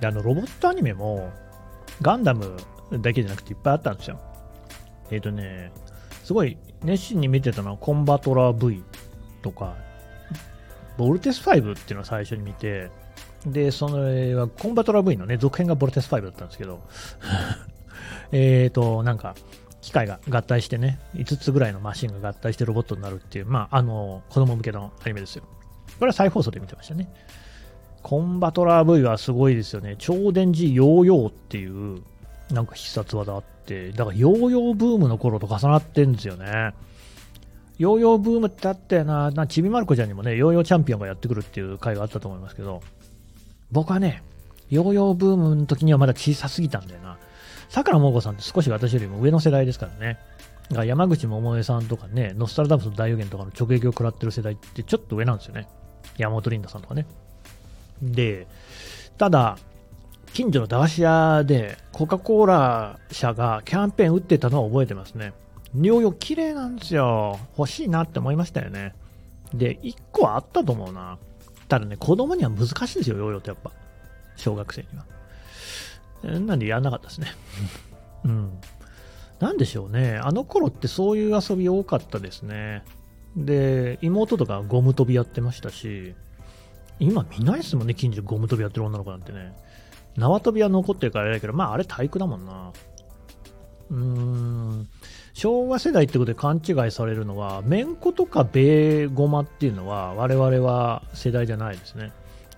で、あの、ロボットアニメも、ガンダムだけじゃなくていっぱいあったんですよ。えっ、ー、とね、すごい熱心に見てたのはコンバトラー V とか、ボルテス5っていうのを最初に見て、で、その、はコンバトラー V のね、続編がボルテス5だったんですけど、えっと、なんか、機械が合体してね、5つぐらいのマシンが合体してロボットになるっていう、まあ、あの、子供向けのアニメですよ。これは再放送で見てましたね。コンバトラー V はすごいですよね。超電磁ヨーヨーっていう、なんか必殺技あって、だからヨーヨーブームの頃と重なってんですよね。ヨーヨーブームってあったよな、なちびまる子ちゃんにもね、ヨーヨーチャンピオンがやってくるっていう回があったと思いますけど、僕はね、ヨーヨーブームの時にはまだ小さすぎたんだよな。さくらもこさんって少し私よりも上の世代ですからね。が山口百恵さんとかね、ノストラダムスの大予言とかの直撃を食らってる世代ってちょっと上なんですよね。山本リンダさんとかね。で、ただ、近所の駄菓子屋でコカ・コーラ社がキャンペーン打ってたのは覚えてますね。尿よ綺麗なんですよ。欲しいなって思いましたよね。で、1個はあったと思うな。ただね、子供には難しいですよ、ヨーヨーってやっぱ。小学生には。なんでやんなかったですね。うん。なんでしょうね。あの頃ってそういう遊び多かったですね。で、妹とかゴム跳びやってましたし、今見ないですもんね、近所ゴム跳びやってる女の子なんてね。縄跳びは残ってるからあれだけど、まああれ体育だもんな。うーん。昭和世代ってことで勘違いされるのは、めんことかベーゴマっていうのは、我々は世代じゃないですね。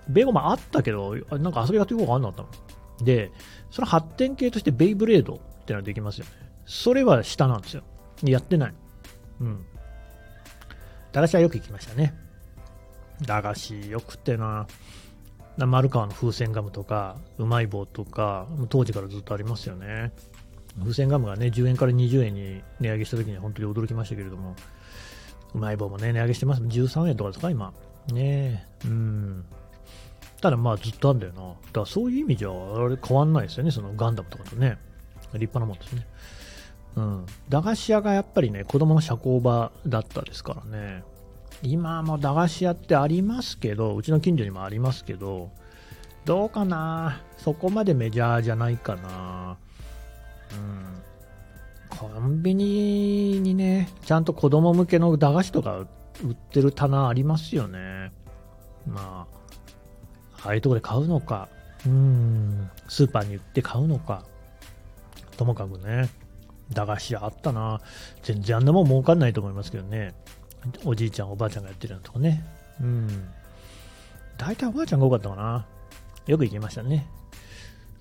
ベーゴマあったけど、なんか遊び方よくわかんなかったの。で、その発展系としてベイブレードってのはできますよね。それは下なんですよ。やってない。うん。駄菓子はよく行きましたね。駄菓子よくてな。丸川の風船ガムとか、うまい棒とか、当時からずっとありますよね。風船ガムがね、10円から20円に値上げした時に本当に驚きましたけれども、うまい棒もね、値上げしてます。13円とかですか、今。ねえ。うん。ただまあずっとあるんだよな。だからそういう意味じゃ、あれ変わんないですよね、そのガンダムとかとね。立派なもんですね。うん。駄菓子屋がやっぱりね、子供の社交場だったですからね。今も駄菓子屋ってありますけど、うちの近所にもありますけど、どうかな？そこまでメジャーじゃないかなうん。コンビニにね、ちゃんと子供向けの駄菓子とか売ってる棚ありますよね。まあ、ああいうとこで買うのか、うん、スーパーに売って買うのか、ともかくね、駄菓子屋あったな。全然あんなもん儲かんないと思いますけどね。おじいちゃん、おばあちゃんがやってるようなとこね。うん。大体おばあちゃんが多かったかな。よく行きましたね。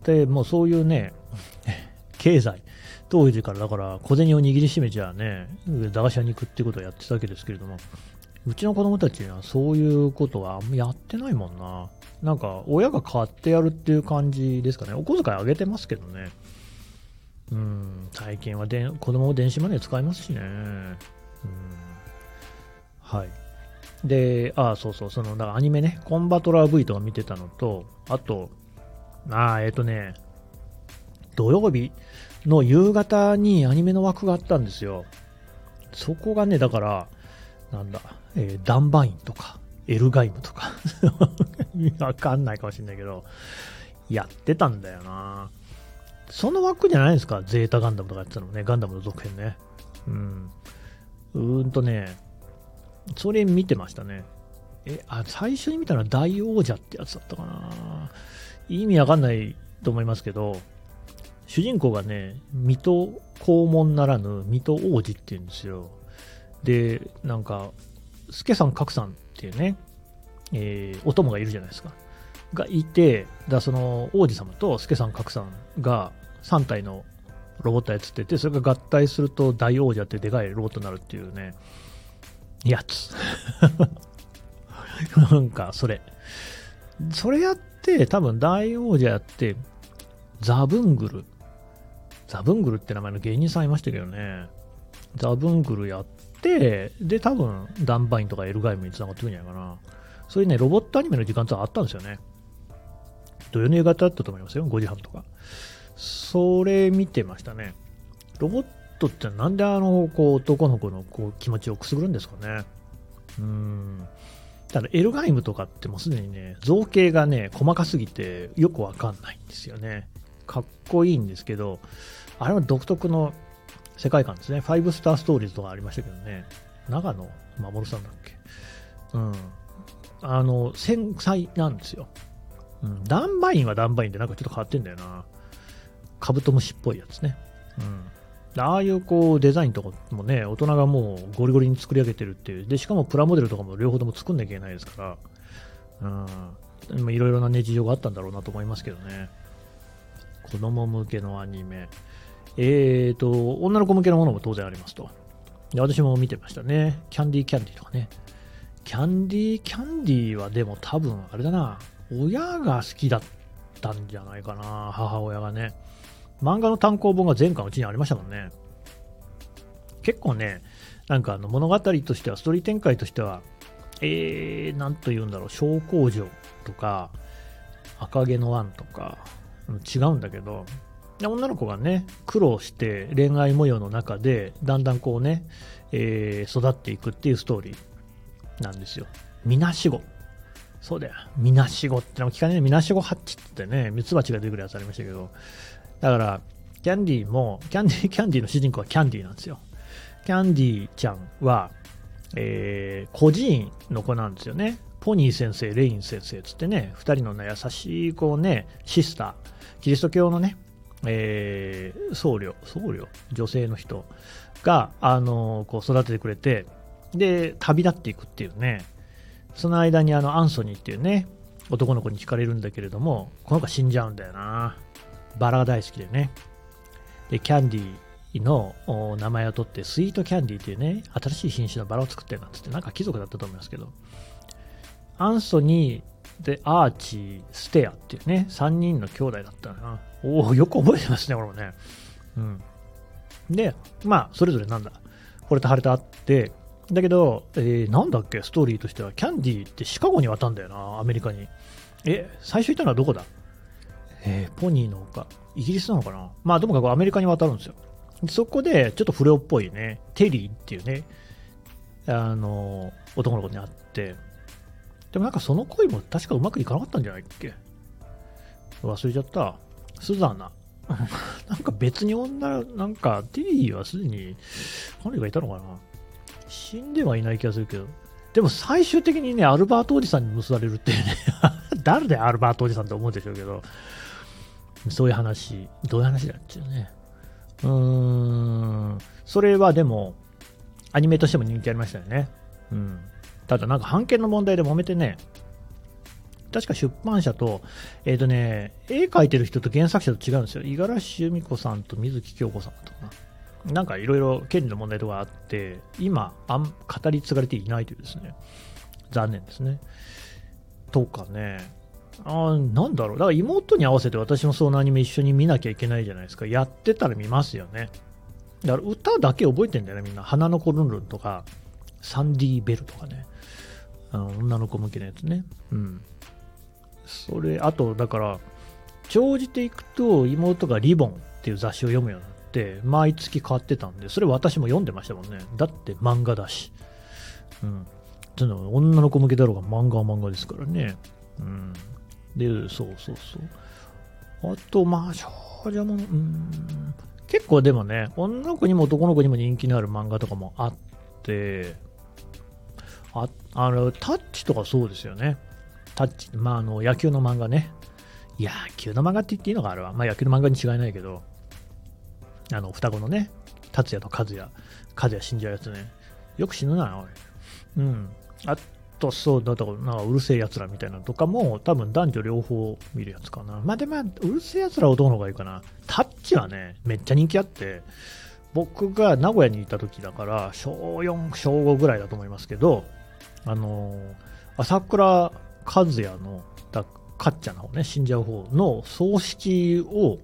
で、もうそういうね、経済、当時からだから小銭を握りしめちゃね、駄菓子屋に行くってことをやってたわけですけれども、うちの子供たちはそういうことはやってないもんな。なんか、親が買ってやるっていう感じですかね。お小遣いあげてますけどね。うん、最近はで子供を電子マネー使いますしね。うん、はい。で、ああ、そうそう、その、だからアニメね、コンバトラー V とか見てたのと、あと、ああ、えっ、ー、とね、土曜日の夕方にアニメの枠があったんですよ。そこがね、だから、なんだ、えー、ダンバインとか、エルガイムとか わかんないかもしれないけど、やってたんだよな。その枠じゃないですか、ゼータガンダムとかやってたのね、ガンダムの続編ね。うん。うーんとね、それ見てましたね。え、あ、最初に見たのは大王者ってやつだったかな。意味わかんないと思いますけど、主人公がね、水戸黄門ならぬ水戸王子って言うんですよ。で、なんか、助さん格さんっていうね、えー、お供がいるじゃないですか。がいて、だその王子様と助さん格さんが3体のロボットやつってて、それが合体すると大王者ってでかいロボットになるっていうね、やつ。なんか、それ。それやって、多分大王者やって、ザブングルザブングルって名前の芸人さんいましたけどね、ザブングルやって、で、多分、ダンバインとかエルガイムに繋がってくるんじゃないかな。そういうね、ロボットアニメの時間ってあったんですよね。土曜の夕方だったと思いますよ、5時半とか。それ見てましたね。ロボットってなんであの、こう、男の子のこう気持ちをくすぐるんですかね。うん。ただ、エルガイムとかってもうすでにね、造形がね、細かすぎてよくわかんないんですよね。かっこいいんですけど、あれは独特の世界観ですね。ファイブスターストーリーズとかありましたけどね。長野守さんだっけ？うん。あの、繊細なんですよ。うん。ダンバインはダンバインでなんかちょっと変わってんだよな。カブトムシっぽいやつね。うん。ああいうこうデザインとかもね、大人がもうゴリゴリに作り上げてるっていう。で、しかもプラモデルとかも両方とも作んなきゃいけないですから、うん。いろいろなね、事情があったんだろうなと思いますけどね。子供向けのアニメ。えーと、女の子向けのものも当然ありますと。で私も見てましたね。キャンディーキャンディーとかね。キャンディーキャンディーはでも多分あれだな。親が好きだったんじゃないかな。母親がね。漫画の単行本が前回うちにありましたもんね。結構ね、なんかあの物語としては、ストーリー展開としては、えー、なんと言うんだろう、小工場とか、赤毛のワンとか、違うんだけど、女の子がね、苦労して恋愛模様の中で、だんだんこうね、えー、育っていくっていうストーリーなんですよ。みなしご。そうだよ。みなしごってのも聞かねえ。みなしごハッチってね、ミツバチが出てくるやつありましたけど、だから、キャンディーも、キャンディー、キャンディーの主人公はキャンディーなんですよ。キャンディーちゃんは、えー、孤児院の子なんですよね。ポニー先生、レイン先生つってね、二人のね、優しい子ね、シスター、キリスト教のね、えー、僧侶、僧侶、女性の人が、あのー、こう育ててくれて、で、旅立っていくっていうね、その間にあの、アンソニーっていうね、男の子に惹かれるんだけれども、この子は死んじゃうんだよな。バラが大好きでね。で、キャンディーの名前を取って、スイートキャンディーっていうね、新しい品種のバラを作ってるなんつって、なんか貴族だったと思いますけど、アンソニーでアーチー、ステアっていうね、3人の兄弟だったな。おお、よく覚えてますね、これもね。うん。で、まあ、それぞれなんだ、惚れた腫れたあって、だけど、えー、なんだっけ、ストーリーとしては、キャンディーってシカゴに渡んだよな、アメリカに。え、最初行ったのはどこだ？えー、ポニーの丘、イギリスなのかな？まあ、ともかくアメリカに渡るんですよ。そこで、ちょっと不良っぽいね、テリーっていうね、あの、男の子に会って、でもなんかその恋も確かうまくいかなかったんじゃないっけ？忘れちゃった。スザナ。なんか別に女、なんかテリーはすでに彼がいたのかな？死んではいない気がするけど。でも最終的にね、アルバートおじさんに結ばれるっていうね誰でアルバートおじさんって思うでしょうけど、そういう話、どういう話だっちゅうね。うーん、それはでも、アニメとしても人気ありましたよね。うん。ただなんか版権の問題で揉めてね、確か出版社と、えっ、ー、とね、絵描いてる人と原作者と違うんですよ。五十嵐由美子さんと水木京子さんとかな。なんかいろいろ権利の問題とかあって、今あん、語り継がれていないというですね、残念ですね。とかね、あなんだろう、だから妹に合わせて私もそのアニメ一緒に見なきゃいけないじゃないですか。やってたら見ますよね。だから歌だけ覚えてんだよね、みんな。花の子ルンルンとか、サンディーベルとかね。あの女の子向けのやつね。うん。それ、あと、だから、長じていくと妹がリボンっていう雑誌を読むようになって、毎月買ってたんで、それ私も読んでましたもんね。だって漫画だし。うん。女の子向けだろうが漫画は漫画ですからね。うん。で、そうそうそう。あと、まあ、少女もの、うん、結構でもね、女の子にも男の子にも人気のある漫画とかもあって、ああの、タッチとかそうですよね。タッチ、まあ、あの、野球の漫画ね。野球の漫画って言っていいのかあれは。まあ、野球の漫画に違いないけど、あの、双子のね、達也と和也、和也死んじゃうやつね。よく死ぬな、おい。うん。あとそうだなんかうるせえやつらみたいなとかも多分男女両方見るやつかな。まあでも、うるせえやつらは男の方がいいかな。タッチはね、めっちゃ人気あって、僕が名古屋にいた時だから、小4、小5ぐらいだと思いますけど、あの朝倉和也の、だかっちゃんの方ね、死んじゃう方の葬式を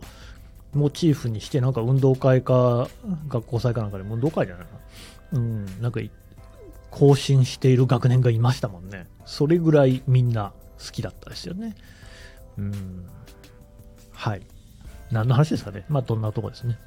モチーフにして、なんか運動会か、学校祭かなんかで運動会じゃないかな。うん、なんか行っ更新している学年がいましたもんね。それぐらいみんな好きだったですよね。うん。はい。何の話ですかね。まあ、どんなとこですね。